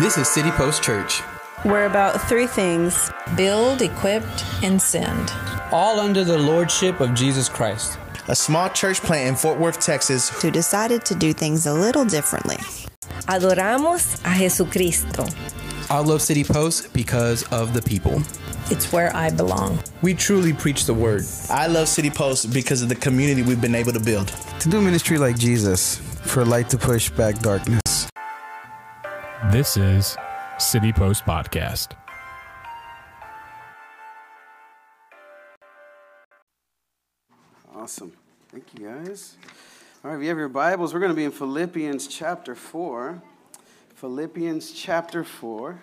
This is City Post Church, We're about three things build, equipped, and send. all under the lordship of Jesus Christ. a small church plant in Fort Worth, Texas. who decided to do things a little differently. Adoramos a Jesucristo. I love City Post because of the people. It's where I belong. We truly preach the word. I love City Post because of the community we've been able to build. To do ministry like Jesus, for light to push back darkness. This is City Post Podcast. Awesome. Thank you, guys. All right, if you have your Bibles, we're going to be in Philippians chapter 4. Philippians chapter 4.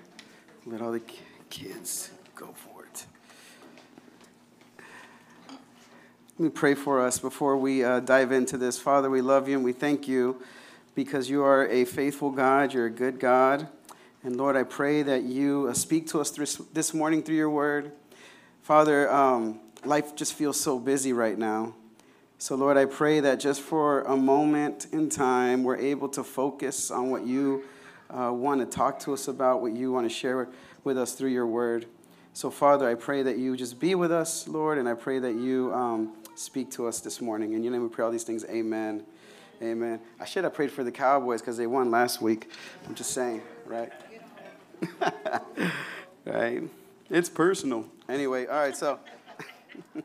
Let all the kids go for it. Let me pray for us before we uh, dive into this. Father, we love you and we thank you because you are a faithful God, you're a good God. And Lord, I pray that you uh, speak to us this, this morning through your word. Father, um, life just feels so busy right now. So, Lord, I pray that just for a moment in time, we're able to focus on what you uh, want to talk to us about, what you want to share with us through your word. So, Father, I pray that you just be with us, Lord, and I pray that you um, speak to us this morning. In your name we pray all these things. Amen. Amen. I should have prayed for the Cowboys because they won last week. I'm just saying, right? right? It's personal. Anyway, all right, so.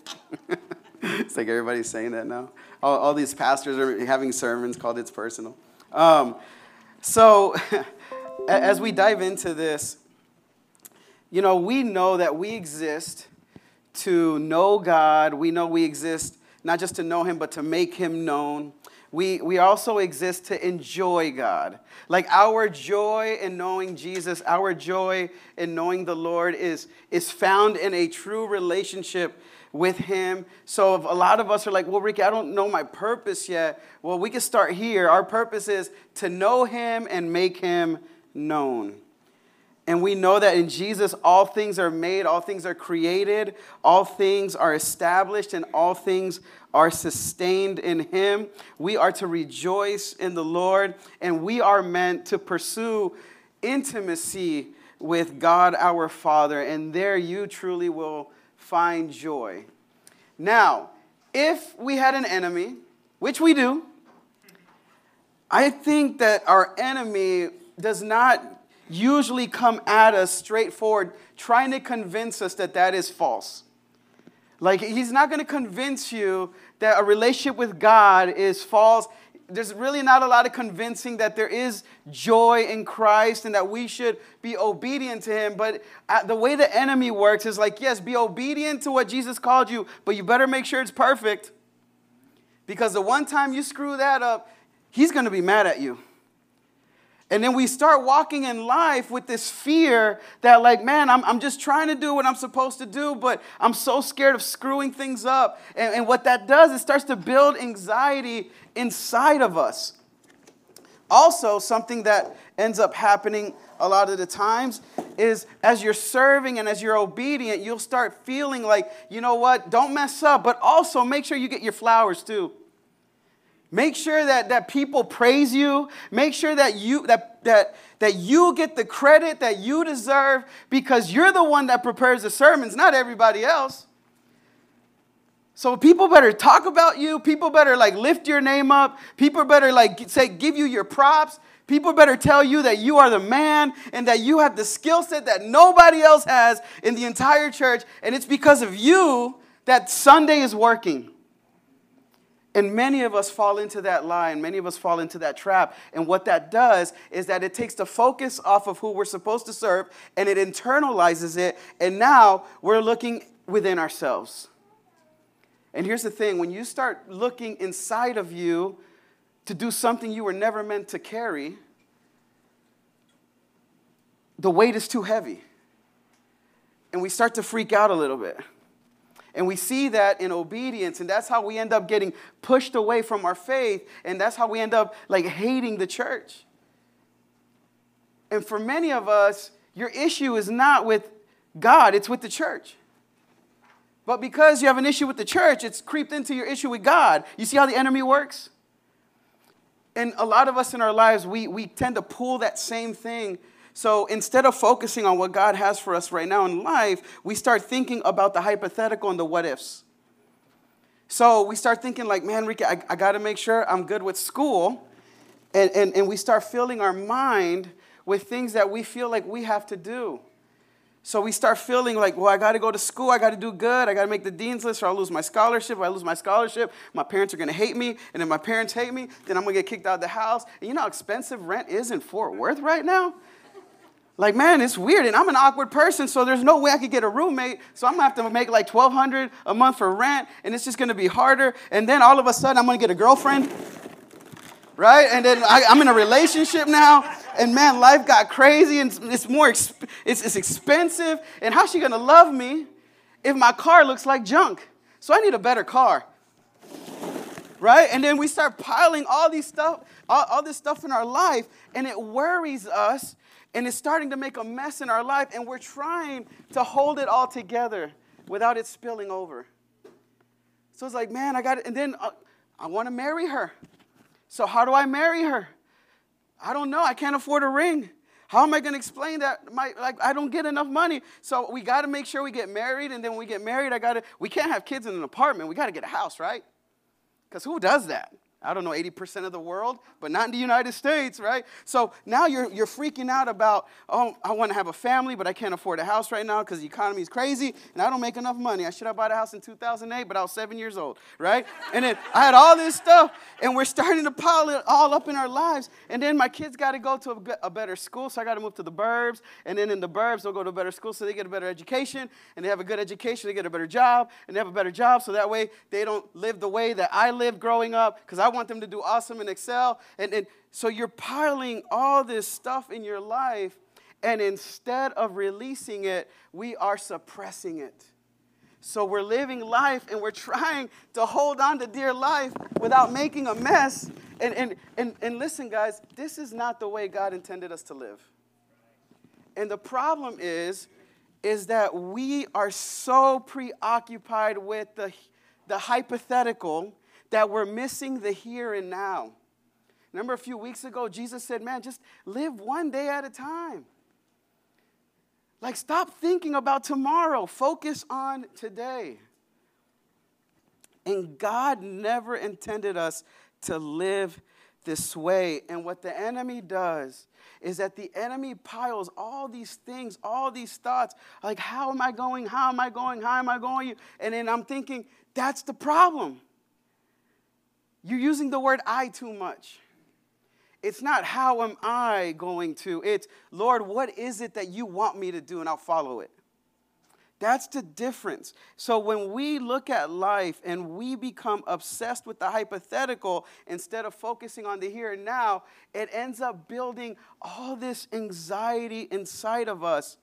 it's like everybody's saying that now. All, all these pastors are having sermons called It's Personal. Um, so, as we dive into this, you know, we know that we exist to know God. We know we exist not just to know Him, but to make Him known. We, we also exist to enjoy God. Like our joy in knowing Jesus, our joy in knowing the Lord is, is found in a true relationship with Him. So a lot of us are like, well, Ricky, I don't know my purpose yet. Well, we can start here. Our purpose is to know Him and make Him known. And we know that in Jesus, all things are made, all things are created, all things are established, and all things are sustained in Him. We are to rejoice in the Lord, and we are meant to pursue intimacy with God our Father, and there you truly will find joy. Now, if we had an enemy, which we do, I think that our enemy does not usually come at us straightforward, trying to convince us that that is false. Like, he's not going to convince you that a relationship with God is false. There's really not a lot of convincing that there is joy in Christ and that we should be obedient to Him. But uh, the way the enemy works is like, yes, be obedient to what Jesus called you, but you better make sure it's perfect. Because the one time you screw that up, He's going to be mad at you. And then we start walking in life with this fear that, like, man, I'm, I'm just trying to do what I'm supposed to do, but I'm so scared of screwing things up. And, and what that does, it starts to build anxiety inside of us. Also, something that ends up happening a lot of the times is as you're serving and as you're obedient, you'll start feeling like, you know what, don't mess up, but also make sure you get your flowers too. Make sure that, that people praise you. Make sure that you that, that, that you get the credit that you deserve because you're the one that prepares the sermons, not everybody else. So people better talk about you. People better like lift your name up. People better like say give you your props. People better tell you that you are the man and that you have the skill set that nobody else has in the entire church and it's because of you that Sunday is working. And many of us fall into that lie, and many of us fall into that trap. And what that does is that it takes the focus off of who we're supposed to serve and it internalizes it. And now we're looking within ourselves. And here's the thing when you start looking inside of you to do something you were never meant to carry, the weight is too heavy. And we start to freak out a little bit. And we see that in obedience, and that's how we end up getting pushed away from our faith, and that's how we end up like hating the church. And for many of us, your issue is not with God, it's with the church. But because you have an issue with the church, it's creeped into your issue with God. You see how the enemy works? And a lot of us in our lives, we, we tend to pull that same thing So instead of focusing on what God has for us right now in life, we start thinking about the hypothetical and the what ifs. So we start thinking, like, man, Ricky, I, I got to make sure I'm good with school. And, and, and we start filling our mind with things that we feel like we have to do. So we start feeling like, well, I got to go to school. I got to do good. I got to make the dean's list or I'll lose my scholarship. If I lose my scholarship, my parents are going to hate me. And if my parents hate me, then I'm going to get kicked out of the house. And you know how expensive rent is in Fort Worth right now? Like, man, it's weird. And I'm an awkward person, so there's no way I could get a roommate. So I'm to have to make like 1200 a month for rent. And it's just to be harder. And then all of a sudden, I'm to get a girlfriend. Right? And then I, I'm in a relationship now and man, life got crazy and it's more, it's, it's expensive. And how's she gonna love me if my car looks like junk? So I need a better car. Right? And then we start piling all these stuff, all, all this stuff in our life, and it worries us, and it's starting to make a mess in our life, and we're trying to hold it all together without it spilling over. So it's like, man, I got it. And then uh, I want to marry her. So how do I marry her? I don't know. I can't afford a ring. How am I going to explain that? My, like, I don't get enough money. So we got to make sure we get married. And then when we get married, I got to, we can't have kids in an apartment. We got to get a house, right? Because who does that? I don't know, 80% of the world, but not in the United States, right? So now you're, you're freaking out about, oh, I want to have a family, but I can't afford a house right now because the economy is crazy and I don't make enough money. I should have bought a house in 2008, but I was seven years old, right? And then I had all this stuff, and we're starting to pile it all up in our lives. And then my kids got to go to a, a better school, so I got to move to the burbs. And then in the burbs, they'll go to a better school so they get a better education. And they have a good education, they get a better job. And they have a better job so that way they don't live the way that I lived growing up because I want them to do awesome and excel. And, and so you're piling all this stuff in your life, and instead of releasing it, we are suppressing it. So we're living life and we're trying to hold on to dear life without making a mess. And, and, and, and listen, guys, this is not the way God intended us to live. And the problem is, is that we are so preoccupied with the, the hypothetical that we're missing the here and now. Remember a few weeks ago, Jesus said, Man, just live one day at a time. Like, stop thinking about tomorrow, focus on today. And God never intended us to live this way. And what the enemy does is that the enemy piles all these things, all these thoughts, like, how am I going? How am I going? How am I going? And then I'm thinking, that's the problem. You're using the word I too much. It's not how am I going to, it's Lord, what is it that you want me to do and I'll follow it. That's the difference. So when we look at life and we become obsessed with the hypothetical instead of focusing on the here and now, it ends up building all this anxiety inside of us.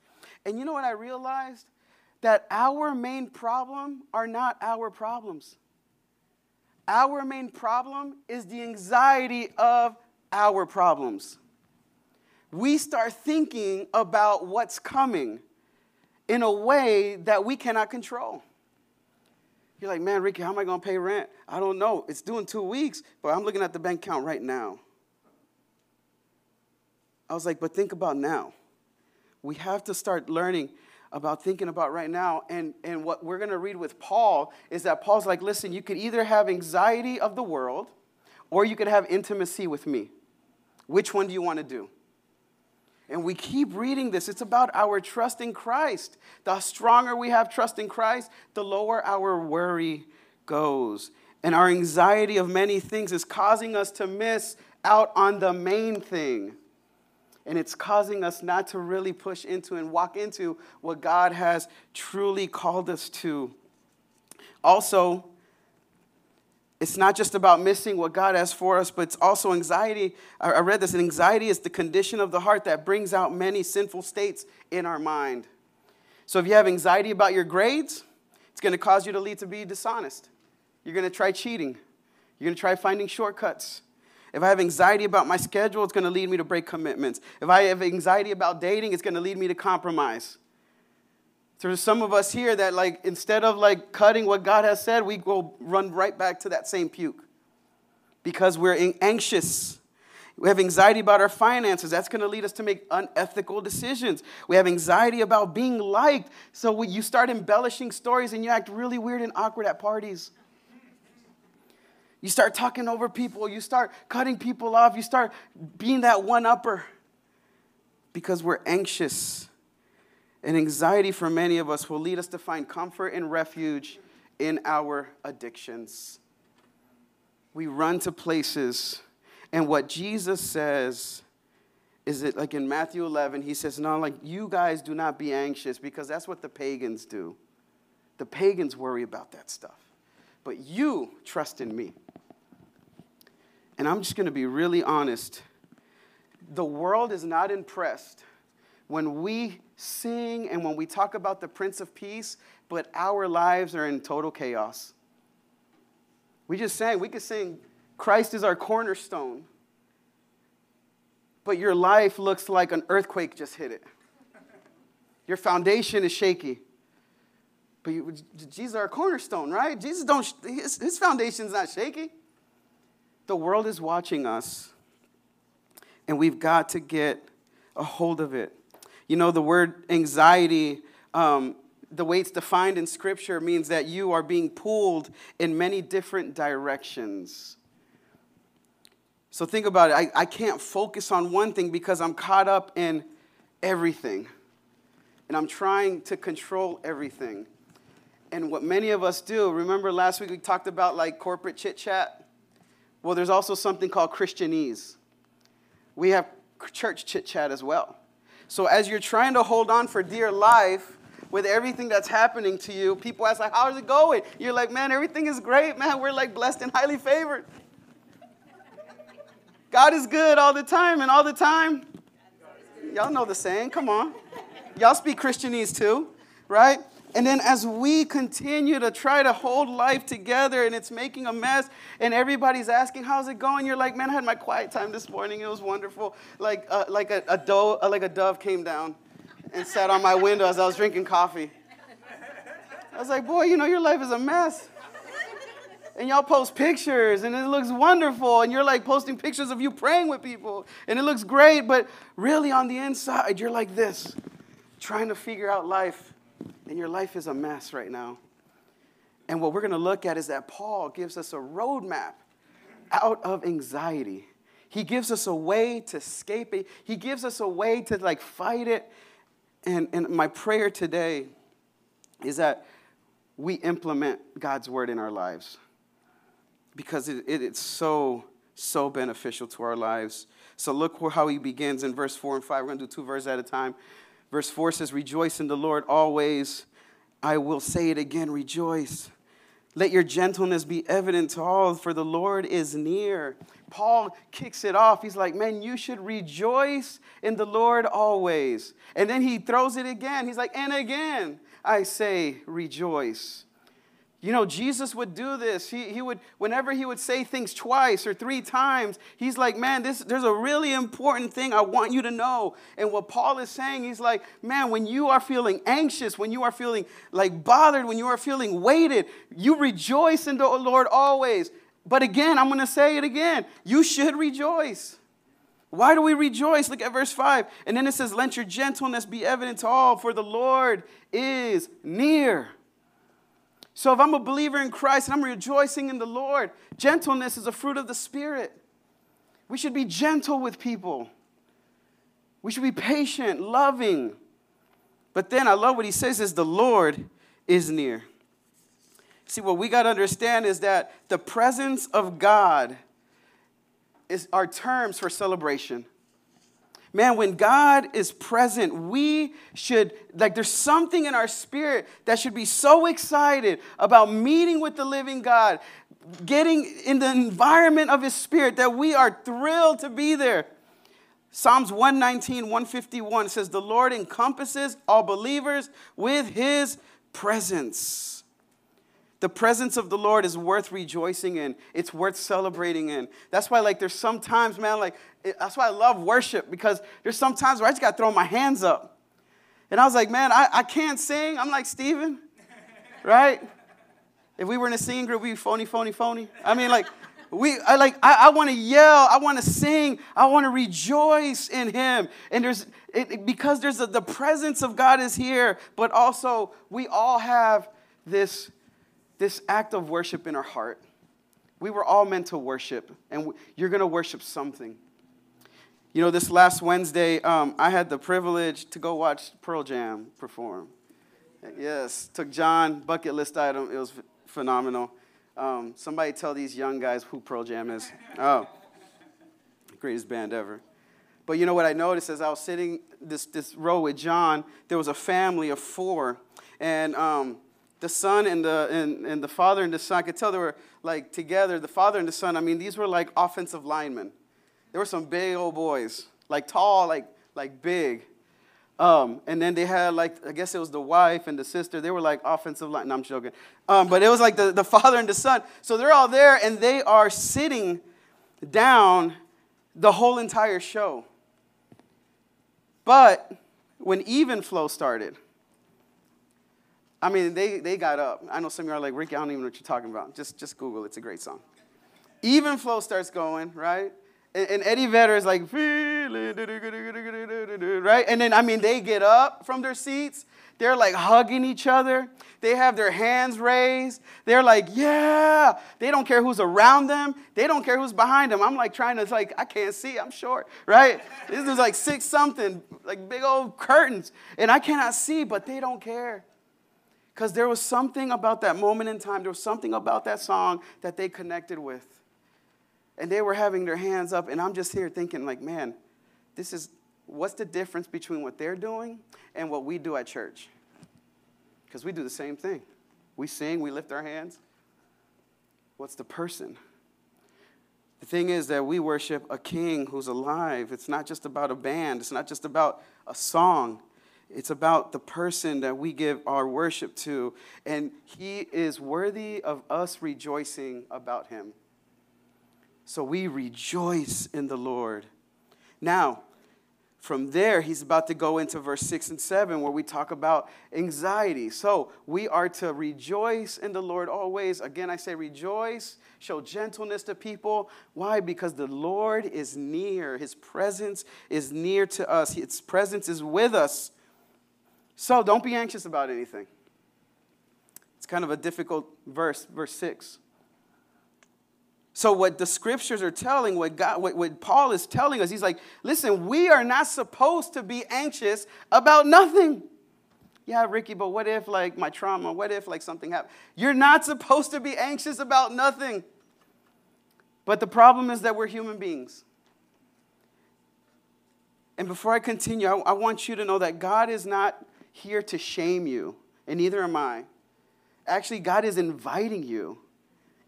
And you know what I realized? That our main problem are not our problems. Our main problem is the anxiety of our problems. We start thinking about what's coming in a way that we cannot control. You're like, man, Ricky, how am I going to pay rent? I don't know. It's due in two weeks, but I'm looking at the bank account right now. I was like, but think about now. We have to start learning about thinking about right now. And, and what we're going to read with Paul is that Paul's like, listen, you could either have anxiety of the world or you could have intimacy with me. Which one do you want to do? And we keep reading this. It's about our trust in Christ. The stronger we have trust in Christ, the lower our worry goes. And our anxiety of many things is causing us to miss out on the main thing and it's causing us not to really push into and walk into what God has truly called us to. Also, it's not just about missing what God has for us, but it's also anxiety. I read this, and anxiety is the condition of the heart that brings out many sinful states in our mind. So if you have anxiety about your grades, it's going to cause you to lead to be dishonest. You're going to try cheating. You're going to try finding shortcuts. If I have anxiety about my schedule, it's going to lead me to break commitments. If I have anxiety about dating, it's going to lead me to compromise. So there's some of us here that like instead of like cutting what God has said, we go run right back to that same puke because we're anxious. We have anxiety about our finances. That's going to lead us to make unethical decisions. We have anxiety about being liked. So you start embellishing stories and you act really weird and awkward at parties. You start talking over people. You start cutting people off. You start being that one upper because we're anxious. And anxiety for many of us will lead us to find comfort and refuge in our addictions. We run to places and what Jesus says is that, like in Matthew 11, he says, No, like you guys do not be anxious because that's what the pagans do. The pagans worry about that stuff. But you trust in me. And I'm just going to be really honest. The world is not impressed when we sing and when we talk about the Prince of Peace, but our lives are in total chaos. We just sang, we could sing Christ is our cornerstone. But your life looks like an earthquake just hit it. Your foundation is shaky. But you, Jesus is our cornerstone, right? Jesus don't his, his foundation's not shaky. The world is watching us, and we've got to get a hold of it. You know, the word anxiety um, the way it's defined in Scripture means that you are being pulled in many different directions. So think about it. I, I can't focus on one thing because I'm caught up in everything. And I'm trying to control everything. And what many of us do, remember last week we talked about like corporate chit chat? Well, there's also something called Christianese. We have church chit chat as well. So as you're trying to hold on for dear life, with everything that's happening to you, people ask like, "How's it going?" You're like, "Man, everything is great, man. We're like blessed and highly favored." God is good all the time, and all the time. Y'all know the saying, come on. Y'all speak Christianese too, right? And then as we continue to try to hold life together and it's making a mess and everybody's asking, how's it going? You're like, man, I had my quiet time this morning. It was wonderful. Like, uh, like, a, a dove, uh, like a dove came down and sat on my window as I was drinking coffee. I was like, boy, you know, your life is a mess and y'all post pictures and it looks wonderful and you're like posting pictures of you praying with people and it looks great but really on the inside you're like this trying to figure out life and your life is a mess right now and what we're going to look at is that paul gives us a roadmap out of anxiety he gives us a way to escape it he gives us a way to like fight it and, and my prayer today is that we implement god's word in our lives because it, it, it's so, so beneficial to our lives. So look how he begins in verse 4 and 5. We're going to do two verses at a time. Verse 4 says, Rejoice in the Lord always. I will say it again, rejoice. Let your gentleness be evident to all, for the Lord is near. Paul kicks it off. He's like, Man, you should rejoice in the Lord always. And then he throws it again. He's like, And again, I say, rejoice. You know, Jesus would do this. He, he would, whenever he would say things twice or three times, he's like, man, this, there's a really important thing I want you to know. And what Paul is saying, he's like, man, when you are feeling anxious, when you are feeling like bothered, when you are feeling weighted, you rejoice in the Lord always. But again, I'm going to say it again. You should rejoice. Why do we rejoice? Look at verse 5. And then it says, Let your gentleness be evident to all, for the Lord is near. So if I'm a believer in Christ and I'm rejoicing in the Lord, gentleness is a fruit of the Spirit. We should be gentle with people. We should be patient, loving. But then I love what he says is the Lord is near. See, what we got to understand is that the presence of God is our terms for celebration. Man, when God is present, we should, like, there's something in our spirit that should be so excited about meeting with the living God, getting in the environment of His Spirit that we are thrilled to be there. Psalms 119, 151 says, The Lord encompasses all believers with His presence. The presence of the Lord is worth rejoicing in. It's worth celebrating in. That's why, like, there's sometimes, man, like, that's why I love worship because there's sometimes where I just got to throw my hands up. And I was like, man, I, I can't sing. I'm like Steven, right? If we were in a singing group, we'd be phony, phony, phony. I mean, like, we I like I, I want to yell, I want to sing, I want to rejoice in him. And there's it, it- because there's a, the presence of God is here, but also we all have this this act of worship in our heart. We were all meant to worship, and you're going to worship something. You know, this last Wednesday, um, I had the privilege to go watch Pearl Jam perform. Yes, took John, bucket list item. It was ph- phenomenal. Um, somebody tell these young guys who Pearl Jam is. Oh, greatest band ever. But you know what I noticed as I was sitting this, this row with John, there was a family of four. And um, the son and the, and, and the father and the son, I could tell they were like together. The father and the son, I mean, these were like offensive linemen. There were some big old boys, like tall, like, like big. Um, and then they had like I guess it was the wife and the sister. They were like offensive line. No, I'm joking. Um, but it was like the, the father and the son. So they're all there and they are sitting down the whole entire show. But when Even Flow started, I mean they, they got up. I know some of you are like, Ricky, I don't even know what you're talking about. Just just Google, it's a great song. Even Flow starts going, right? And, and Eddie Vedder is like, right? And then, I mean, they get up from their seats. They're like hugging each other. They have their hands raised. They're like, yeah. They don't care who's around them. They don't care who's behind them. I'm like trying to, like, I can't see. I'm short, right? This is like six something, like big old curtains. And I cannot see, but they don't care. Because there was something about that moment in time, there was something about that song that they connected with. And they were having their hands up, and I'm just here thinking, like, man, this is what's the difference between what they're doing and what we do at church? Because we do the same thing. We sing, we lift our hands. What's the person? The thing is that we worship a king who's alive. It's not just about a band, it's not just about a song. It's about the person that we give our worship to. And he is worthy of us rejoicing about him. So we rejoice in the Lord. Now, from there, he's about to go into verse 6 and 7, where we talk about anxiety. So we are to rejoice in the Lord always. Again, I say rejoice, show gentleness to people. Why? Because the Lord is near, his presence is near to us, his presence is with us. So don't be anxious about anything. It's kind of a difficult verse, verse 6. So, what the scriptures are telling, what, God, what, what Paul is telling us, he's like, listen, we are not supposed to be anxious about nothing. Yeah, Ricky, but what if, like, my trauma, what if, like, something happened? You're not supposed to be anxious about nothing. But the problem is that we're human beings. And before I continue, I, I want you to know that God is not here to shame you, and neither am I. Actually, God is inviting you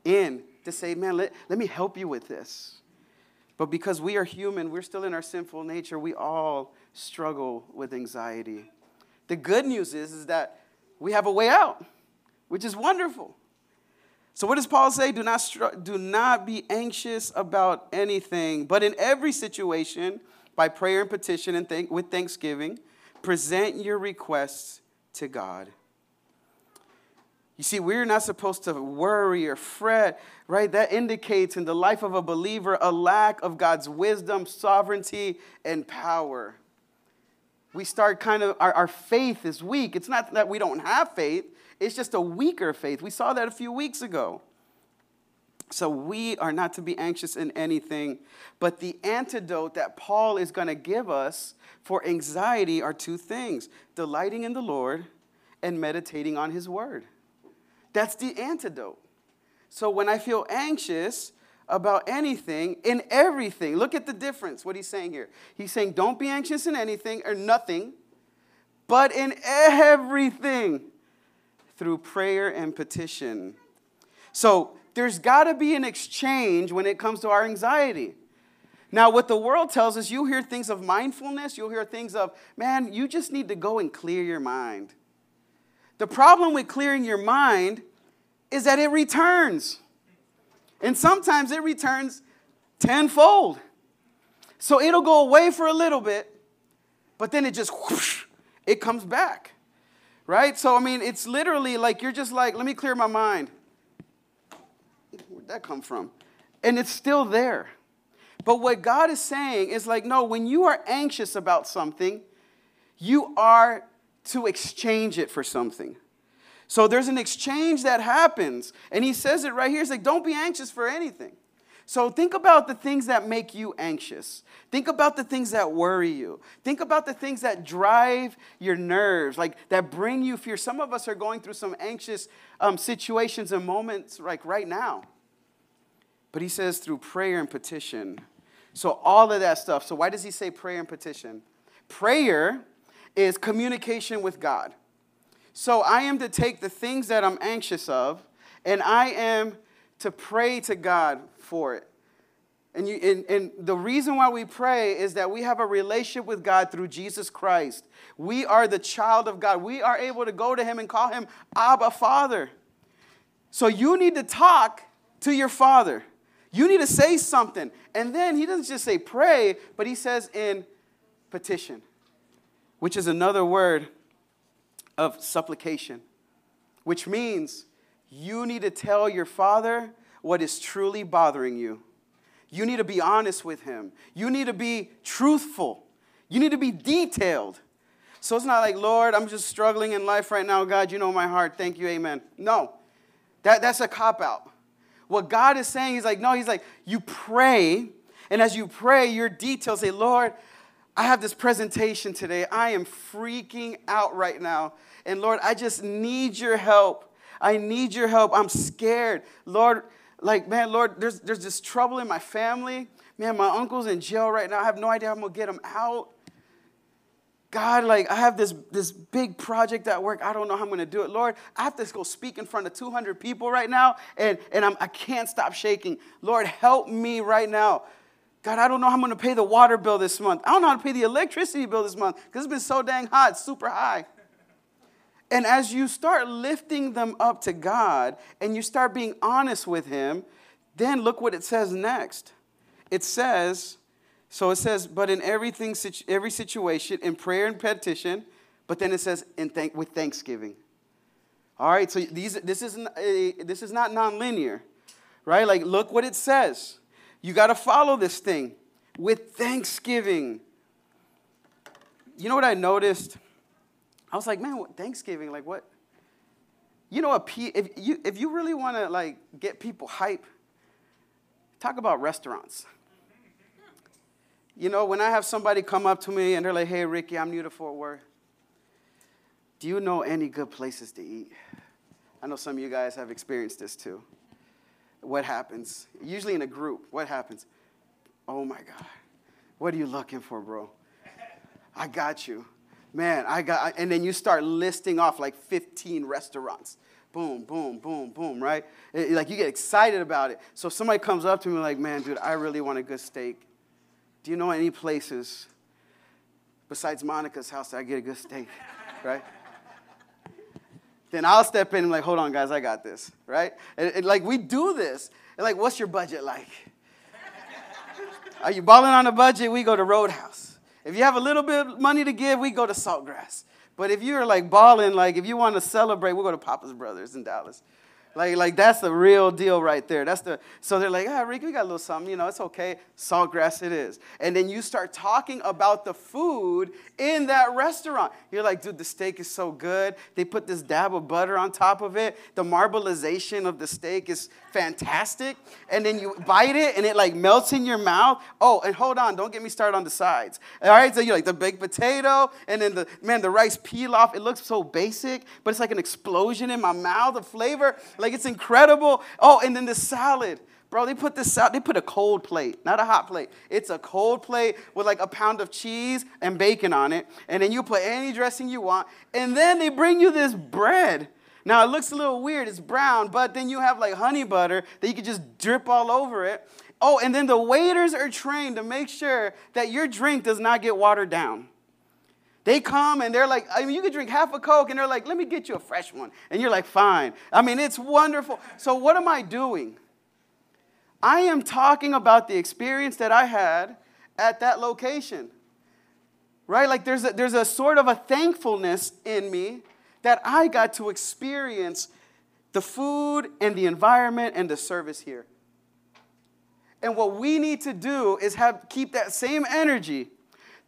in to say, man, let, let me help you with this. But because we are human, we're still in our sinful nature, we all struggle with anxiety. The good news is, is that we have a way out, which is wonderful. So, what does Paul say? Do not, str- do not be anxious about anything, but in every situation, by prayer and petition and thank- with thanksgiving, present your requests to God. You see, we're not supposed to worry or fret, right? That indicates in the life of a believer a lack of God's wisdom, sovereignty, and power. We start kind of, our, our faith is weak. It's not that we don't have faith, it's just a weaker faith. We saw that a few weeks ago. So we are not to be anxious in anything. But the antidote that Paul is going to give us for anxiety are two things delighting in the Lord and meditating on his word. That's the antidote. So when I feel anxious about anything, in everything, look at the difference, what he's saying here. He's saying, don't be anxious in anything or nothing, but in everything through prayer and petition. So there's got to be an exchange when it comes to our anxiety. Now, what the world tells us, you hear things of mindfulness, you'll hear things of, man, you just need to go and clear your mind. The problem with clearing your mind is that it returns. And sometimes it returns tenfold. So it'll go away for a little bit, but then it just whoosh, it comes back. Right? So I mean, it's literally like you're just like, let me clear my mind. That come from? And it's still there. But what God is saying is like, no, when you are anxious about something, you are to exchange it for something. So there's an exchange that happens. And he says it right here. He's like, don't be anxious for anything. So think about the things that make you anxious. Think about the things that worry you. Think about the things that drive your nerves, like that bring you fear. Some of us are going through some anxious um, situations and moments, like right now. But he says through prayer and petition. So all of that stuff. So why does he say prayer and petition? Prayer is communication with God. So I am to take the things that I'm anxious of and I am to pray to God for it. And, you, and, and, the reason why we pray is that we have a relationship with God through Jesus Christ. We are the child of God. We are able to go to Him and call Him Abba Father. So you need to talk to your Father. You need to say something. And then He doesn't just say pray, but He says in petition, which is another word of supplication, which means you need to tell your Father what is truly bothering you. You need to be honest with him. You need to be truthful. You need to be detailed. So it's not like, Lord, I'm just struggling in life right now. God, you know my heart. Thank you. Amen. No, that, that's a cop out. What God is saying, He's like, no, He's like, you pray. And as you pray, your details say, Lord, I have this presentation today. I am freaking out right now. And Lord, I just need your help. I need your help. I'm scared. Lord, like, man, Lord, there's, there's this trouble in my family. Man, my uncle's in jail right now. I have no idea how I'm going to get him out. God, like, I have this, this big project at work. I don't know how I'm going to do it. Lord, I have to go speak in front of 200 people right now, and, and I'm, I can't stop shaking. Lord, help me right now. God, I don't know how I'm going to pay the water bill this month. I don't know how to pay the electricity bill this month because it's been so dang hot, super high. And as you start lifting them up to God and you start being honest with Him, then look what it says next. It says, so it says, but in everything, every situation, in prayer and petition, but then it says, in thank, with thanksgiving. All right, so these, this, a, this is not nonlinear, right? Like, look what it says. You got to follow this thing with thanksgiving. You know what I noticed? I was like, man, what, Thanksgiving, like what? You know, if you, if you really want to like get people hype, talk about restaurants. You know, when I have somebody come up to me and they're like, hey, Ricky, I'm new to Fort Worth. Do you know any good places to eat? I know some of you guys have experienced this too. What happens? Usually in a group, what happens? Oh my God, what are you looking for, bro? I got you man, I got, and then you start listing off like 15 restaurants. Boom, boom, boom, boom, right? It, like you get excited about it. So somebody comes up to me like, man, dude, I really want a good steak. Do you know any places besides Monica's house that I get a good steak, right? then I'll step in and like, hold on, guys, I got this, right? And, and like we do this. And like, what's your budget like? Are you balling on a budget? We go to Roadhouse. If you have a little bit of money to give, we go to Saltgrass. But if you're like balling, like if you want to celebrate, we go to Pappas Brothers in Dallas. Like, like that's the real deal right there. That's the so they're like, ah, Rick, we got a little something, you know, it's okay. Saltgrass it is. And then you start talking about the food in that restaurant. You're like, dude, the steak is so good. They put this dab of butter on top of it. The marbleization of the steak is fantastic. And then you bite it and it like melts in your mouth. Oh, and hold on, don't get me started on the sides. All right, so you like the baked potato and then the man, the rice pilaf. It looks so basic, but it's like an explosion in my mouth of flavor. Like it's incredible. Oh, and then the salad. Bro, they put this out, they put a cold plate, not a hot plate. It's a cold plate with like a pound of cheese and bacon on it. And then you put any dressing you want. And then they bring you this bread. Now it looks a little weird, it's brown, but then you have like honey butter that you can just drip all over it. Oh, and then the waiters are trained to make sure that your drink does not get watered down. They come and they're like, I mean, you could drink half a Coke and they're like, let me get you a fresh one. And you're like, fine. I mean, it's wonderful. So, what am I doing? I am talking about the experience that I had at that location. Right? Like there's a, there's a sort of a thankfulness in me that I got to experience the food and the environment and the service here. And what we need to do is have keep that same energy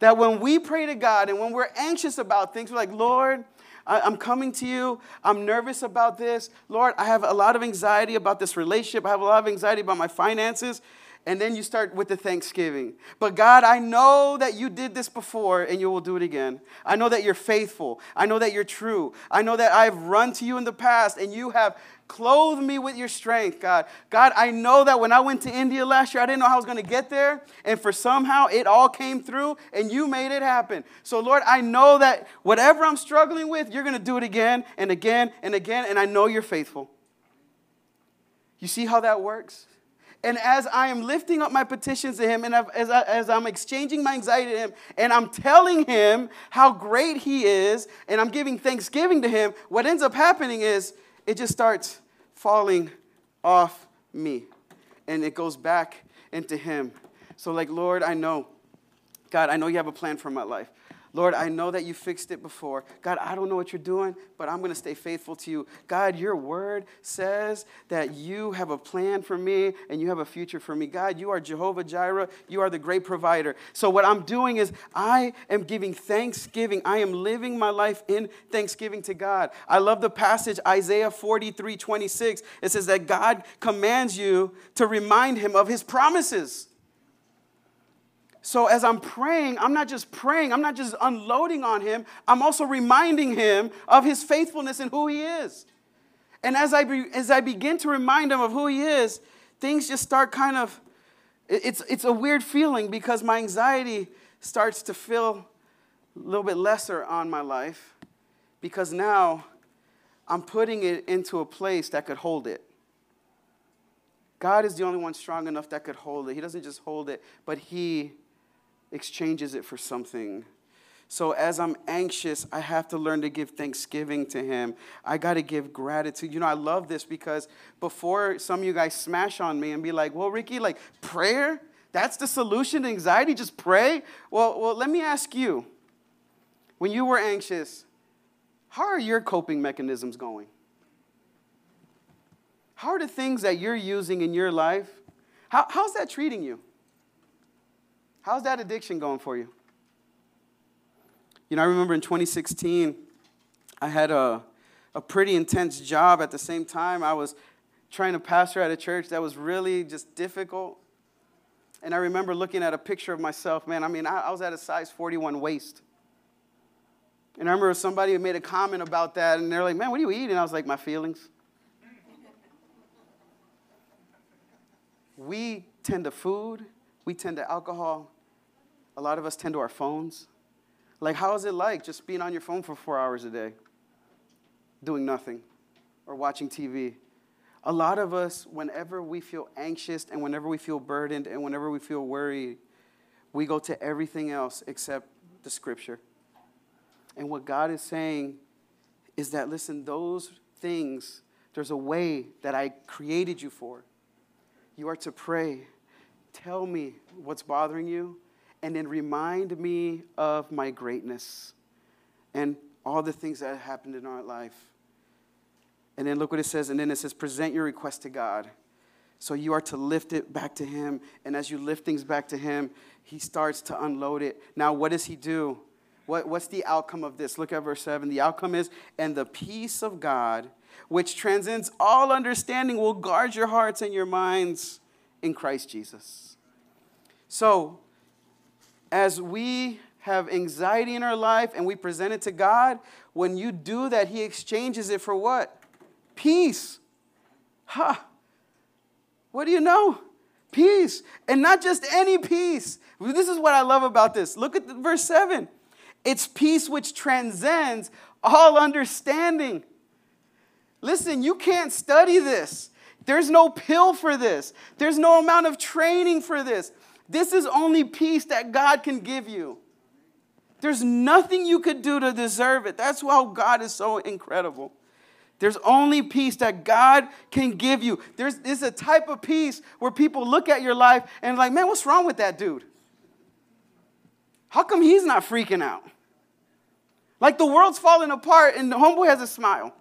that when we pray to God and when we're anxious about things, we're like, Lord, I'm coming to you. I'm nervous about this. Lord, I have a lot of anxiety about this relationship. I have a lot of anxiety about my finances. And then you start with the thanksgiving. But God, I know that you did this before and you will do it again. I know that you're faithful. I know that you're true. I know that I've run to you in the past and you have clothed me with your strength, God. God, I know that when I went to India last year, I didn't know how I was going to get there. And for somehow it all came through and you made it happen. So, Lord, I know that whatever I'm struggling with, you're going to do it again and again and again. And I know you're faithful. You see how that works? And as I am lifting up my petitions to him, and as, I, as I'm exchanging my anxiety to him, and I'm telling him how great he is, and I'm giving thanksgiving to him, what ends up happening is it just starts falling off me. And it goes back into him. So, like, Lord, I know, God, I know you have a plan for my life. Lord, I know that you fixed it before. God, I don't know what you're doing, but I'm going to stay faithful to you. God, your word says that you have a plan for me and you have a future for me. God, you are Jehovah Jireh. You are the great provider. So, what I'm doing is I am giving thanksgiving. I am living my life in thanksgiving to God. I love the passage, Isaiah 43 26. It says that God commands you to remind him of his promises. So as I'm praying, I'm not just praying, I'm not just unloading on him, I'm also reminding him of his faithfulness and who he is. And as I, be, as I begin to remind him of who he is, things just start kind of, it's, it's a weird feeling because my anxiety starts to feel a little bit lesser on my life because now I'm putting it into a place that could hold it. God is the only one strong enough that could hold it. He doesn't just hold it, but He exchanges it for something. So as I'm anxious, I have to learn to give thanksgiving to him. I got to give gratitude. You know, I love this because before some of you guys smash on me and be like, "Well, Ricky, like prayer, that's the solution to anxiety, just pray?" Well, well, let me ask you. When you were anxious, how are your coping mechanisms going? How are the things that you're using in your life? How, how's that treating you? How's that addiction going for you? You know, I remember in 2016, I had a, a pretty intense job at the same time. I was trying to pastor at a church that was really just difficult. And I remember looking at a picture of myself, man. I mean, I, I was at a size 41 waist. And I remember somebody made a comment about that, and they're like, man, what do you eat? And I was like, my feelings. we tend to food, we tend to alcohol, a lot of us tend to our phones. Like, how is it like just being on your phone for four hours a day, doing nothing, or watching TV? A lot of us, whenever we feel anxious and whenever we feel burdened and whenever we feel worried, we go to everything else except the scripture. And what God is saying is that, listen, those things, there's a way that I created you for. You are to pray. Tell me what's bothering you and then remind me of my greatness and all the things that happened in our life. And then look what it says. And then it says, present your request to God. So you are to lift it back to Him. And as you lift things back to Him, He starts to unload it. Now, what does He do? What, what's the outcome of this? Look at verse 7. The outcome is, and the peace of God, which transcends all understanding, will guard your hearts and your minds in Christ Jesus. So, as we have anxiety in our life and we present it to God, when you do that, He exchanges it for what? Peace. Ha! Huh. What do you know? Peace. And not just any peace. This is what I love about this. Look at verse 7. It's peace which transcends all understanding. Listen, you can't study this. There's no pill for this. There's no amount of training for this. This is only peace that God can give you. There's nothing you could do to deserve it. That's why God is so incredible. There's only peace that God can give you. There's, there's a type of peace where people look at your life and like, man, what's wrong with that dude? How come he's not freaking out? Like the world's falling apart and the homeboy has a smile.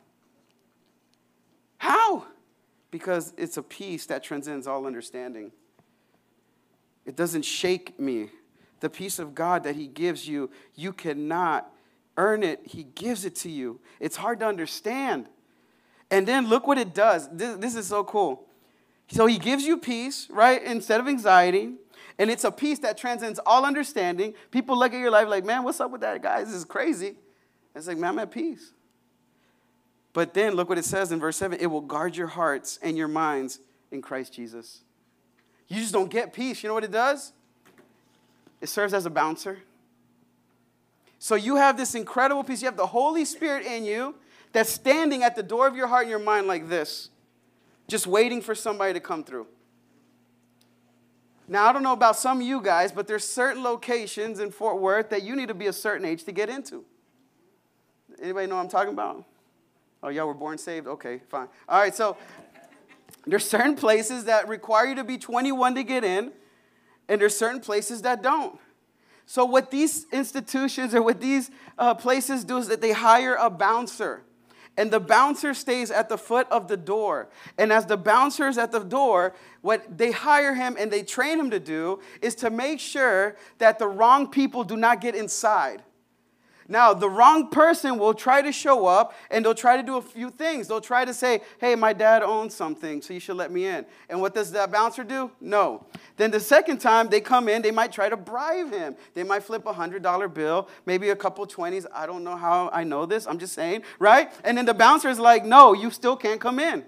How? Because it's a peace that transcends all understanding. It doesn't shake me. The peace of God that He gives you, you cannot earn it. He gives it to you. It's hard to understand. And then look what it does. This, this is so cool. So He gives you peace, right, instead of anxiety. And it's a peace that transcends all understanding. People look at your life like, man, what's up with that guy? This is crazy. It's like, man, I'm at peace. But then look what it says in verse 7 it will guard your hearts and your minds in Christ Jesus. You just don't get peace. You know what it does? It serves as a bouncer. So you have this incredible peace. You have the Holy Spirit in you that's standing at the door of your heart and your mind like this, just waiting for somebody to come through. Now, I don't know about some of you guys, but there's certain locations in Fort Worth that you need to be a certain age to get into. Anybody know what I'm talking about? Oh, y'all were born saved? Okay, fine. All right, so there's certain places that require you to be 21 to get in, and there's certain places that don't. So, what these institutions or what these uh, places do is that they hire a bouncer. And the bouncer stays at the foot of the door. And as the bouncer is at the door, what they hire him and they train him to do is to make sure that the wrong people do not get inside. Now, the wrong person will try to show up and they'll try to do a few things. They'll try to say, hey, my dad owns something, so you should let me in. And what does that bouncer do? No. Then the second time they come in, they might try to bribe him. They might flip a $100 bill, maybe a couple 20s. I don't know how I know this, I'm just saying, right? And then the bouncer is like, no, you still can't come in.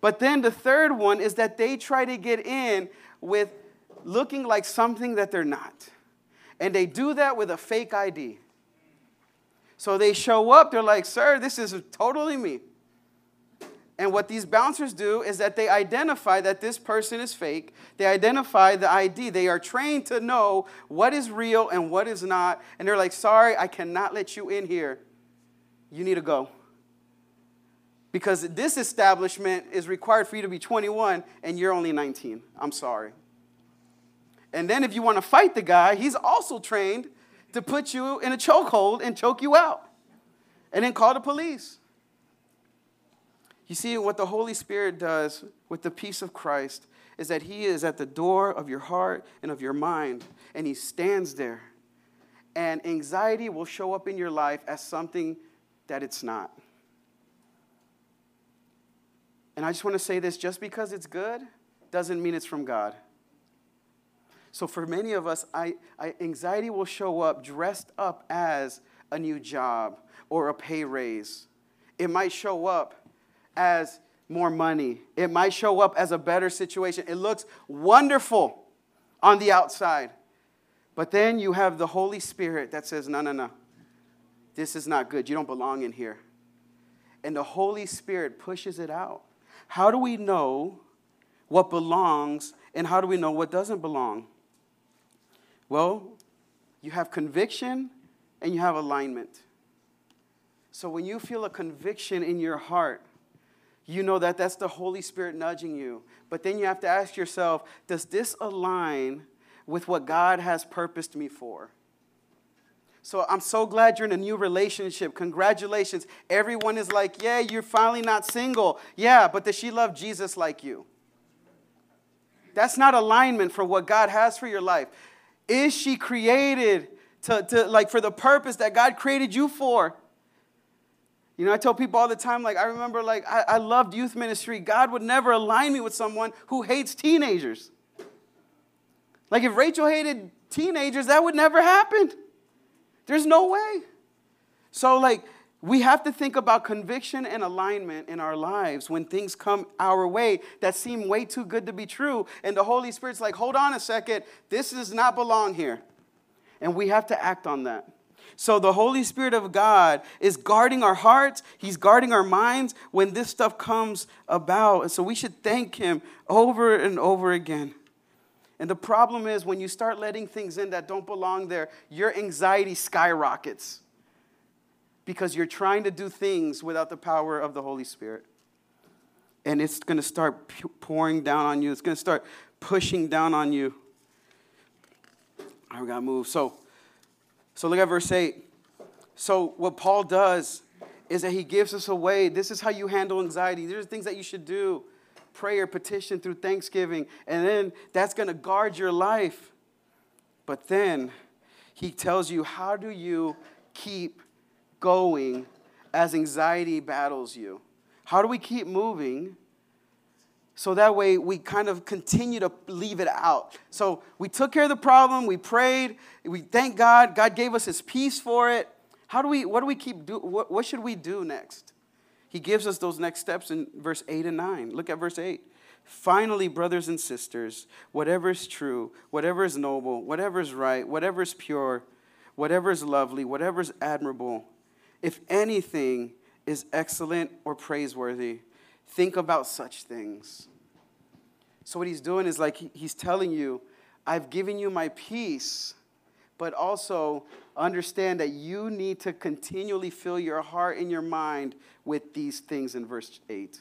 But then the third one is that they try to get in with looking like something that they're not. And they do that with a fake ID. So they show up, they're like, Sir, this is totally me. And what these bouncers do is that they identify that this person is fake. They identify the ID. They are trained to know what is real and what is not. And they're like, Sorry, I cannot let you in here. You need to go. Because this establishment is required for you to be 21 and you're only 19. I'm sorry. And then if you want to fight the guy, he's also trained to put you in a chokehold and choke you out, and then call the police. You see, what the Holy Spirit does with the peace of Christ is that He is at the door of your heart and of your mind, and He stands there. And anxiety will show up in your life as something that it's not. And I just want to say this just because it's good doesn't mean it's from God. So for many of us, I, I, anxiety will show up dressed up as a new job or a pay raise. It might show up as more money. It might show up as a better situation. It looks wonderful on the outside. But then you have the Holy Spirit that says, no, no, no. This is not good. You don't belong in here. And the Holy Spirit pushes it out. How do we know what belongs and how do we know what doesn't belong? Well, you have conviction and you have alignment. So when you feel a conviction in your heart, you know that that's the Holy Spirit nudging you. But then you have to ask yourself does this align with what God has purposed me for? So I'm so glad you're in a new relationship. Congratulations. Everyone is like, yeah, you're finally not single. Yeah, but does she love Jesus like you? That's not alignment for what God has for your life. Is she created to, to like for the purpose that God created you for? You know, I tell people all the time, like, I remember, like, I, I loved youth ministry. God would never align me with someone who hates teenagers. Like, if Rachel hated teenagers, that would never happen. There's no way. So, like, we have to think about conviction and alignment in our lives when things come our way that seem way too good to be true. And the Holy Spirit's like, hold on a second, this does not belong here. And we have to act on that. So the Holy Spirit of God is guarding our hearts, He's guarding our minds when this stuff comes about. And so we should thank Him over and over again. And the problem is when you start letting things in that don't belong there, your anxiety skyrockets because you're trying to do things without the power of the Holy Spirit. And it's going to start pouring down on you, it's going to start pushing down on you. I got to move. So, so look at verse 8. So, what Paul does is that he gives us a way. This is how you handle anxiety. These are things that you should do prayer, petition, through thanksgiving, and then that's going to guard your life. But then he tells you, how do you keep going as anxiety battles you? How do we keep moving? So that way we kind of continue to leave it out. So we took care of the problem, we prayed, we thank God, God gave us his peace for it. How do we, what do we keep do, what, what should we do next? He gives us those next steps in verse 8 and 9. Look at verse 8. Finally, brothers and sisters, whatever is true, whatever is noble, whatever is right, whatever is pure, whatever is lovely, whatever is admirable, if anything is excellent or praiseworthy, think about such things. So, what he's doing is like he's telling you, I've given you my peace, but also understand that you need to continually fill your heart and your mind with these things in verse 8.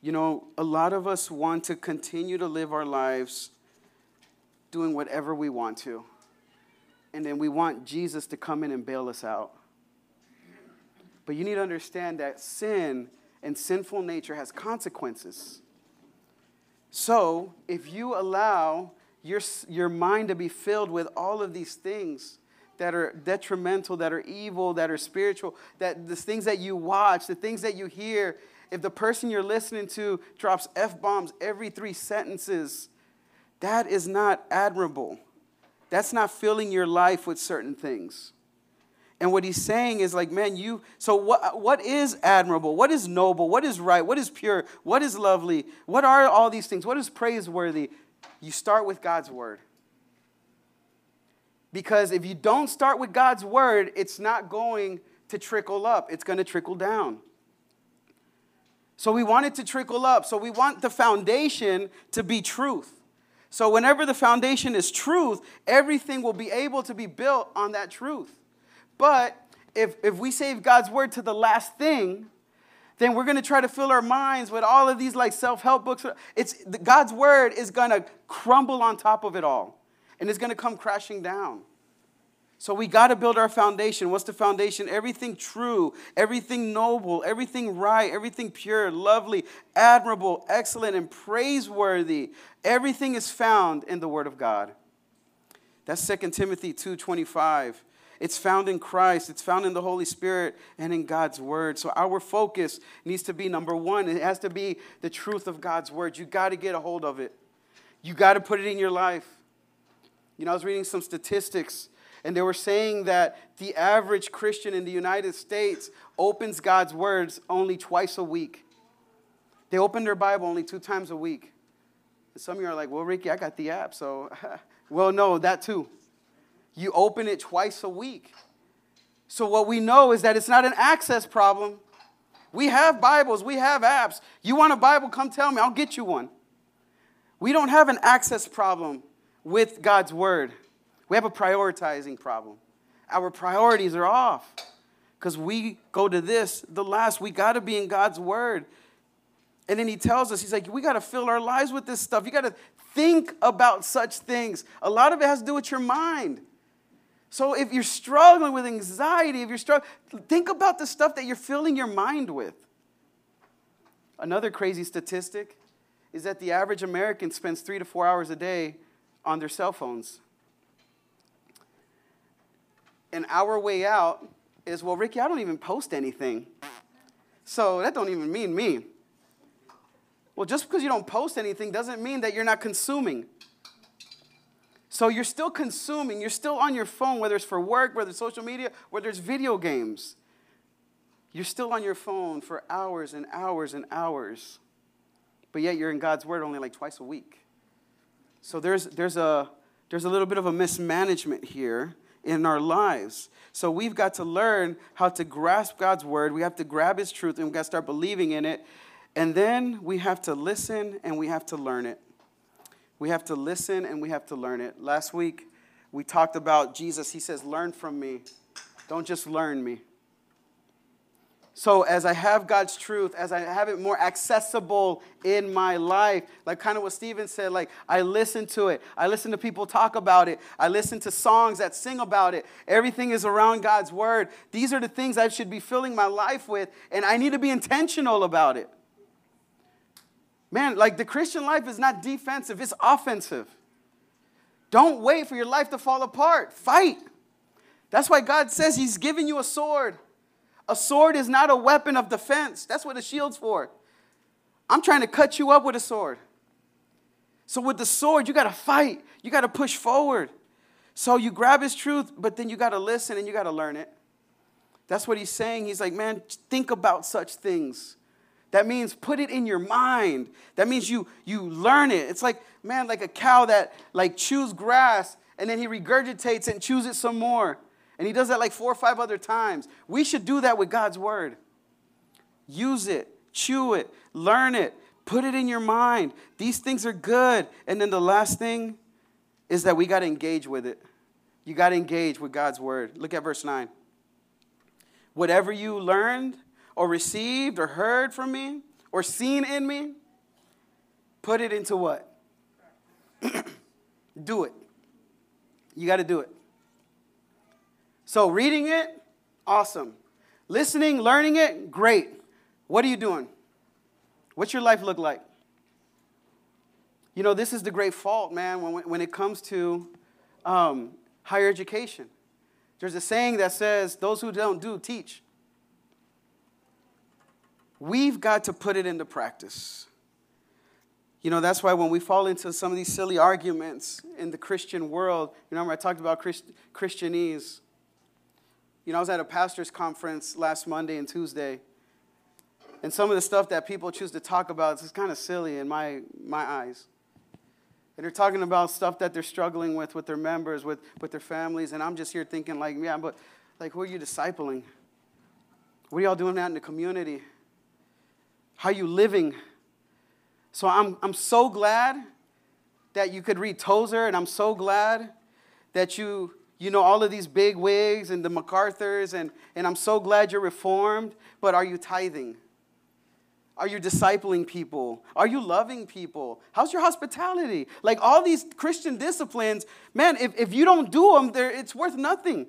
You know, a lot of us want to continue to live our lives doing whatever we want to. And then we want Jesus to come in and bail us out. But you need to understand that sin and sinful nature has consequences. So, if you allow your, your mind to be filled with all of these things that are detrimental, that are evil, that are spiritual, that the things that you watch, the things that you hear, if the person you're listening to drops F bombs every three sentences, that is not admirable. That's not filling your life with certain things. And what he's saying is like, man, you, so what, what is admirable? What is noble? What is right? What is pure? What is lovely? What are all these things? What is praiseworthy? You start with God's word. Because if you don't start with God's word, it's not going to trickle up, it's going to trickle down. So we want it to trickle up. So we want the foundation to be truth. So whenever the foundation is truth, everything will be able to be built on that truth. But if, if we save God's word to the last thing, then we're going to try to fill our minds with all of these like self-help books. It's God's word is going to crumble on top of it all, and it's going to come crashing down. So we got to build our foundation. What's the foundation? Everything true, everything noble, everything right, everything pure, lovely, admirable, excellent, and praiseworthy. Everything is found in the Word of God. That's 2 Timothy 2:25. It's found in Christ, it's found in the Holy Spirit and in God's word. So our focus needs to be number 1, it has to be the truth of God's word. You got to get a hold of it. You got to put it in your life. You know, I was reading some statistics and they were saying that the average Christian in the United States opens God's words only twice a week. They open their Bible only two times a week. And some of you are like, well, Ricky, I got the app, so, well, no, that too. You open it twice a week. So, what we know is that it's not an access problem. We have Bibles, we have apps. You want a Bible? Come tell me, I'll get you one. We don't have an access problem with God's Word. We have a prioritizing problem. Our priorities are off because we go to this, the last. We got to be in God's Word. And then He tells us, He's like, we got to fill our lives with this stuff. You got to think about such things. A lot of it has to do with your mind. So if you're struggling with anxiety, if you're struggling, think about the stuff that you're filling your mind with. Another crazy statistic is that the average American spends three to four hours a day on their cell phones. And our way out is, well, Ricky, I don't even post anything. So that don't even mean me. Well, just because you don't post anything doesn't mean that you're not consuming. So you're still consuming, you're still on your phone, whether it's for work, whether it's social media, whether it's video games. You're still on your phone for hours and hours and hours. But yet you're in God's Word only like twice a week. So there's, there's, a, there's a little bit of a mismanagement here in our lives. So we've got to learn how to grasp God's Word. We have to grab His truth and we've got to start believing in it. And then we have to listen and we have to learn it. We have to listen and we have to learn it. Last week, we talked about Jesus. He says, Learn from me. Don't just learn me. So as I have God's truth, as I have it more accessible in my life, like kind of what Stephen said, like I listen to it. I listen to people talk about it. I listen to songs that sing about it. Everything is around God's word. These are the things I should be filling my life with, and I need to be intentional about it. Man, like the Christian life is not defensive, it's offensive. Don't wait for your life to fall apart. Fight. That's why God says He's giving you a sword. A sword is not a weapon of defense. That's what a shield's for. I'm trying to cut you up with a sword. So with the sword, you got to fight. You got to push forward. So you grab his truth, but then you got to listen and you got to learn it. That's what he's saying. He's like, man, think about such things. That means put it in your mind. That means you you learn it. It's like, man, like a cow that like chews grass and then he regurgitates it and chews it some more. And he does that like four or five other times. We should do that with God's word. Use it, chew it, learn it, put it in your mind. These things are good. And then the last thing is that we got to engage with it. You got to engage with God's word. Look at verse 9. Whatever you learned or received or heard from me or seen in me, put it into what? do it. You got to do it. So, reading it, awesome. Listening, learning it, great. What are you doing? What's your life look like? You know, this is the great fault, man, when, when it comes to um, higher education. There's a saying that says, Those who don't do, teach. We've got to put it into practice. You know, that's why when we fall into some of these silly arguments in the Christian world, you know, I talked about Christ- Christianese. You know, I was at a pastor's conference last Monday and Tuesday, and some of the stuff that people choose to talk about is kind of silly in my, my eyes. And they're talking about stuff that they're struggling with with their members, with, with their families, and I'm just here thinking, like, yeah, but like, who are you discipling? What are y'all doing out in the community? How are you living? So I'm, I'm so glad that you could read Tozer, and I'm so glad that you you know, all of these big wigs and the MacArthurs, and, and I'm so glad you're reformed, but are you tithing? Are you discipling people? Are you loving people? How's your hospitality? Like all these Christian disciplines, man, if, if you don't do them, it's worth nothing.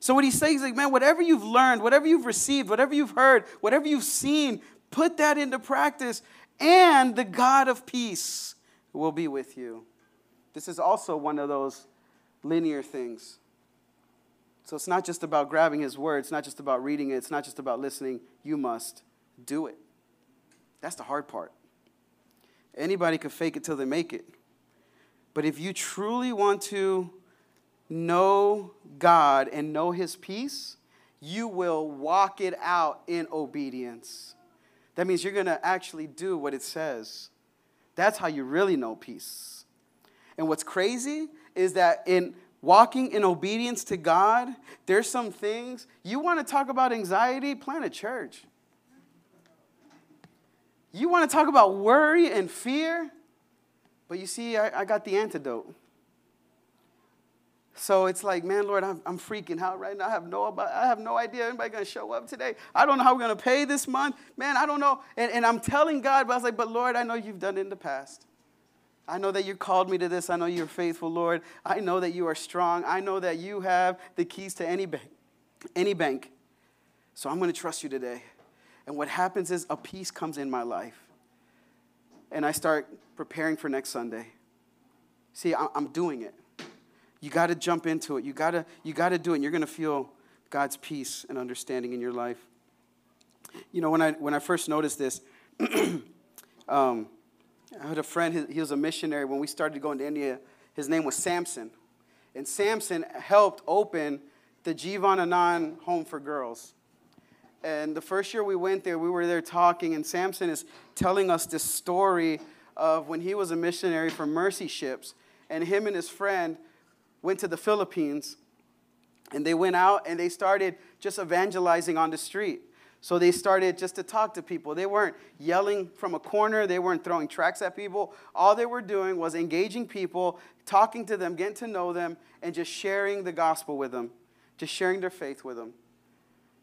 So what he's saying is like, man, whatever you've learned, whatever you've received, whatever you've heard, whatever you've seen, put that into practice, and the God of peace will be with you. This is also one of those linear things. So it's not just about grabbing his word, it's not just about reading it, it's not just about listening. You must do it. That's the hard part. Anybody can fake it till they make it. But if you truly want to know God and know his peace, you will walk it out in obedience. That means you're going to actually do what it says. That's how you really know peace. And what's crazy is that in walking in obedience to God, there's some things you want to talk about anxiety, plan a church. You want to talk about worry and fear, but you see, I, I got the antidote. So it's like, man, Lord, I'm, I'm freaking out right now. I have no I have no idea anybody gonna show up today. I don't know how we're gonna pay this month. Man, I don't know. And, and I'm telling God, but I was like, but Lord, I know you've done it in the past. I know that you called me to this. I know you're faithful, Lord. I know that you are strong. I know that you have the keys to any bank. Any bank. So I'm going to trust you today. And what happens is a peace comes in my life. And I start preparing for next Sunday. See, I'm doing it. You got to jump into it. You got to you got to do it. And you're going to feel God's peace and understanding in your life. You know, when I when I first noticed this, um, I had a friend, he was a missionary when we started going to India. His name was Samson. And Samson helped open the Jivan Anand Home for Girls. And the first year we went there, we were there talking, and Samson is telling us this story of when he was a missionary for Mercy Ships, and him and his friend went to the Philippines, and they went out and they started just evangelizing on the street. So they started just to talk to people. They weren't yelling from a corner, they weren't throwing tracks at people. All they were doing was engaging people, talking to them, getting to know them, and just sharing the gospel with them, just sharing their faith with them.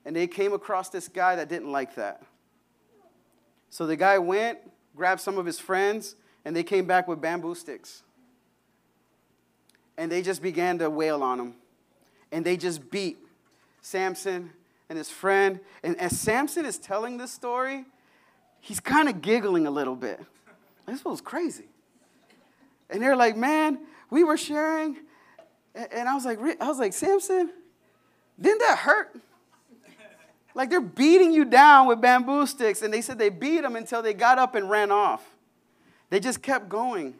and they came across this guy that didn't like that. So the guy went, grabbed some of his friends, and they came back with bamboo sticks. And they just began to wail on him. And they just beat Samson and his friend. And as Samson is telling this story, he's kind of giggling a little bit. This was crazy. And they're like, man, we were sharing. And I was like, I was like, Samson, didn't that hurt? Like they're beating you down with bamboo sticks. And they said they beat him until they got up and ran off. They just kept going.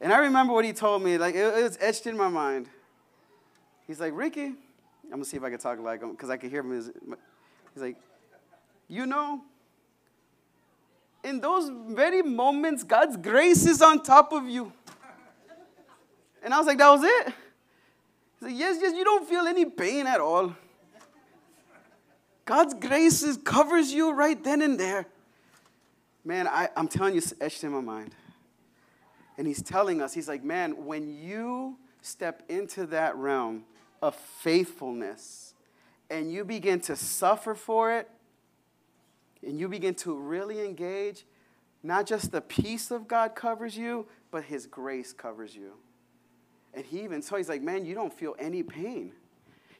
And I remember what he told me, like it, it was etched in my mind. He's like, Ricky, I'm gonna see if I can talk like him because I can hear him. He's like, you know, in those very moments, God's grace is on top of you. And I was like, that was it? He's like, yes, yes, you don't feel any pain at all. God's grace is, covers you right then and there. Man, I, I'm telling you, it's etched in my mind. And he's telling us, he's like, man, when you step into that realm of faithfulness and you begin to suffer for it, and you begin to really engage, not just the peace of God covers you, but his grace covers you. And he even told, he's like, man, you don't feel any pain.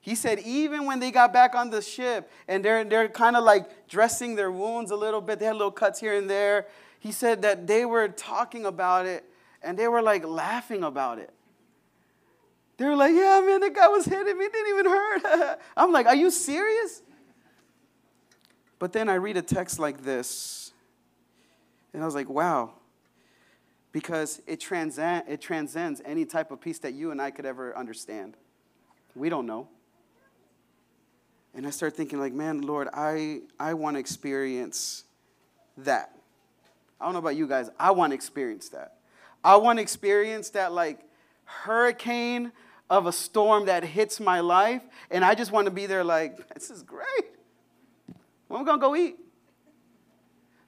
He said, even when they got back on the ship and they're, they're kind of like dressing their wounds a little bit, they had little cuts here and there. He said that they were talking about it and they were like laughing about it. They were like, yeah, man, the guy was hitting me, it didn't even hurt. I'm like, are you serious? But then I read a text like this, and I was like, wow, because it, transcend, it transcends any type of peace that you and I could ever understand. We don't know. And I started thinking, like, man, Lord, I, I want to experience that. I don't know about you guys. I want to experience that. I want to experience that, like, hurricane of a storm that hits my life. And I just want to be there, like, this is great. When we to go eat?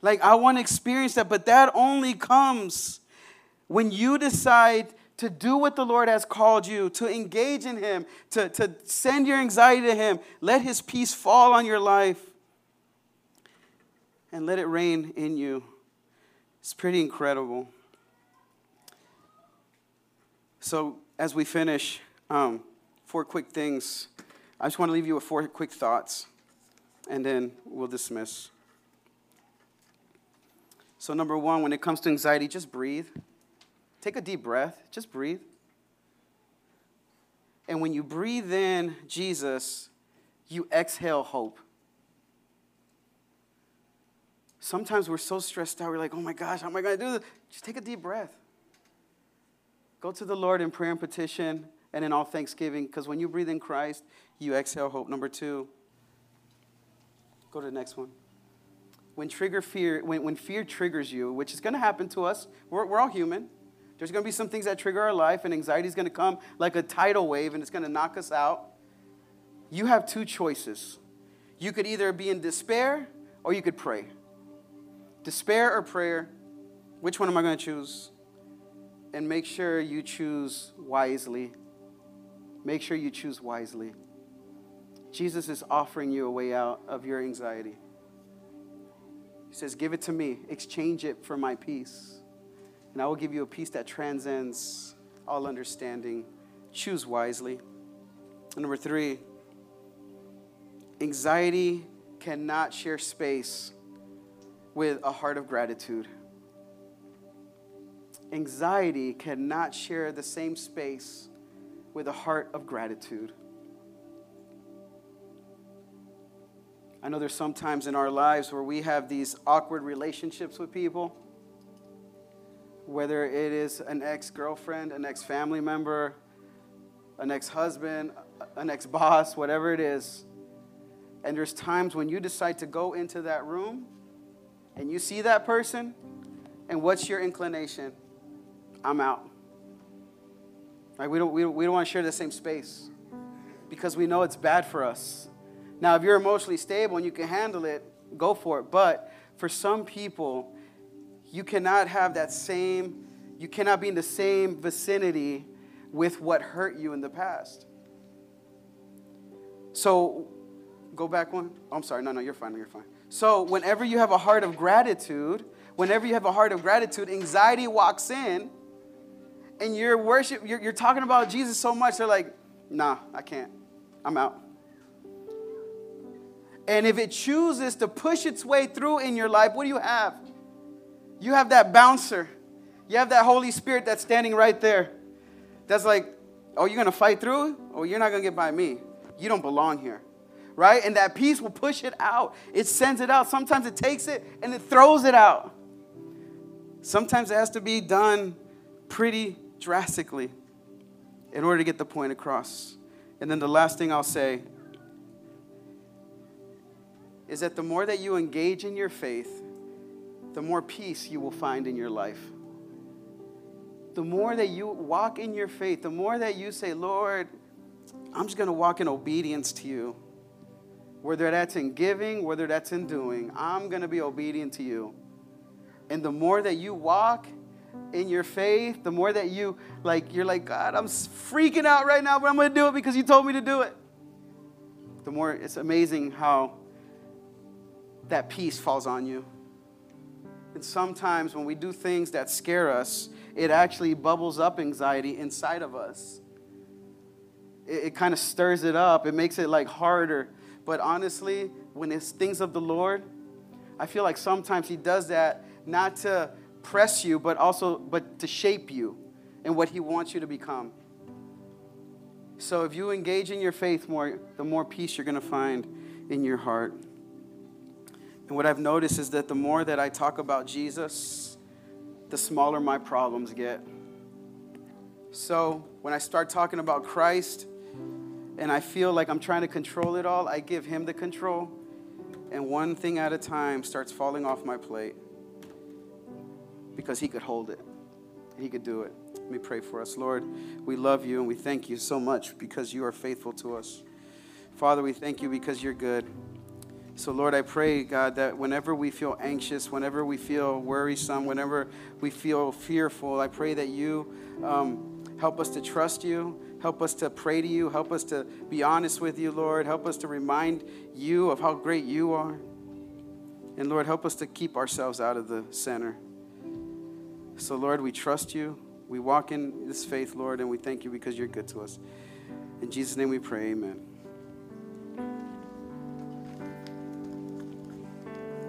Like, I want to experience that, but that only comes when you decide to do what the Lord has called you, to engage in Him, to, to send your anxiety to Him, let His peace fall on your life, and let it reign in you. It's pretty incredible. So, as we finish, um, four quick things. I just want to leave you with four quick thoughts, and then we'll dismiss. So, number one, when it comes to anxiety, just breathe. Take a deep breath, just breathe. And when you breathe in Jesus, you exhale hope. Sometimes we're so stressed out, we're like, oh my gosh, how am I going to do this? Just take a deep breath. Go to the Lord in prayer and petition and in all thanksgiving, because when you breathe in Christ, you exhale hope. Number two, go to the next one. When trigger fear, when, when fear triggers you, which is going to happen to us, we're, we're all human. There's going to be some things that trigger our life, and anxiety is going to come like a tidal wave, and it's going to knock us out. You have two choices. You could either be in despair or you could pray. Despair or prayer, which one am I going to choose? And make sure you choose wisely. Make sure you choose wisely. Jesus is offering you a way out of your anxiety. He says, Give it to me, exchange it for my peace and I will give you a peace that transcends all understanding. Choose wisely. Number three, anxiety cannot share space with a heart of gratitude. Anxiety cannot share the same space with a heart of gratitude. I know there's some times in our lives where we have these awkward relationships with people whether it is an ex girlfriend, an ex family member, an ex husband, an ex boss, whatever it is. And there's times when you decide to go into that room and you see that person, and what's your inclination? I'm out. Like we don't, we don't, we don't want to share the same space because we know it's bad for us. Now, if you're emotionally stable and you can handle it, go for it. But for some people, you cannot have that same, you cannot be in the same vicinity with what hurt you in the past. So Go back one. Oh, I'm sorry. No, no, you're fine. You're fine. So, whenever you have a heart of gratitude, whenever you have a heart of gratitude, anxiety walks in and you're worship, you're, you're talking about Jesus so much, they're like, nah, I can't. I'm out. And if it chooses to push its way through in your life, what do you have? You have that bouncer. You have that Holy Spirit that's standing right there. That's like, oh, you're to fight through? Oh, you're not to get by me. You don't belong here. Right? And that peace will push it out. It sends it out. Sometimes it takes it and it throws it out. Sometimes it has to be done pretty drastically in order to get the point across. And then the last thing I'll say is that the more that you engage in your faith, the more peace you will find in your life. The more that you walk in your faith, the more that you say, Lord, I'm just going to walk in obedience to you. Whether that's in giving, whether that's in doing, I'm going to be obedient to you. And the more that you walk in your faith, the more that you like you're like, God, I'm freaking out right now, but I'm going to do it because you told me to do it. The more it's amazing how that peace falls on you. And sometimes when we do things that scare us, it actually bubbles up anxiety inside of us. It, it kind of stirs it up, it makes it like harder. But honestly, when it's things of the Lord, I feel like sometimes He does that not to press you, but also but to shape you and what He wants you to become. So if you engage in your faith more, the more peace you're going to find in your heart. And what I've noticed is that the more that I talk about Jesus, the smaller my problems get. So when I start talking about Christ and I feel like I'm trying to control it all, I give Him the control. And one thing at a time starts falling off my plate because He could hold it. He could do it. Let me pray for us. Lord, we love you and we thank you so much because you are faithful to us. Father, we thank you because you're good. So, Lord, I pray, God, that whenever we feel anxious, whenever we feel worrisome, whenever we feel fearful, I pray that you um, help us to trust you, help us to pray to you, help us to be honest with you, Lord. Help us to remind you of how great you are. And, Lord, help us to keep ourselves out of the center. So, Lord, we trust you. We walk in this faith, Lord, and we thank you because you're good to us. In Jesus' name we pray, amen.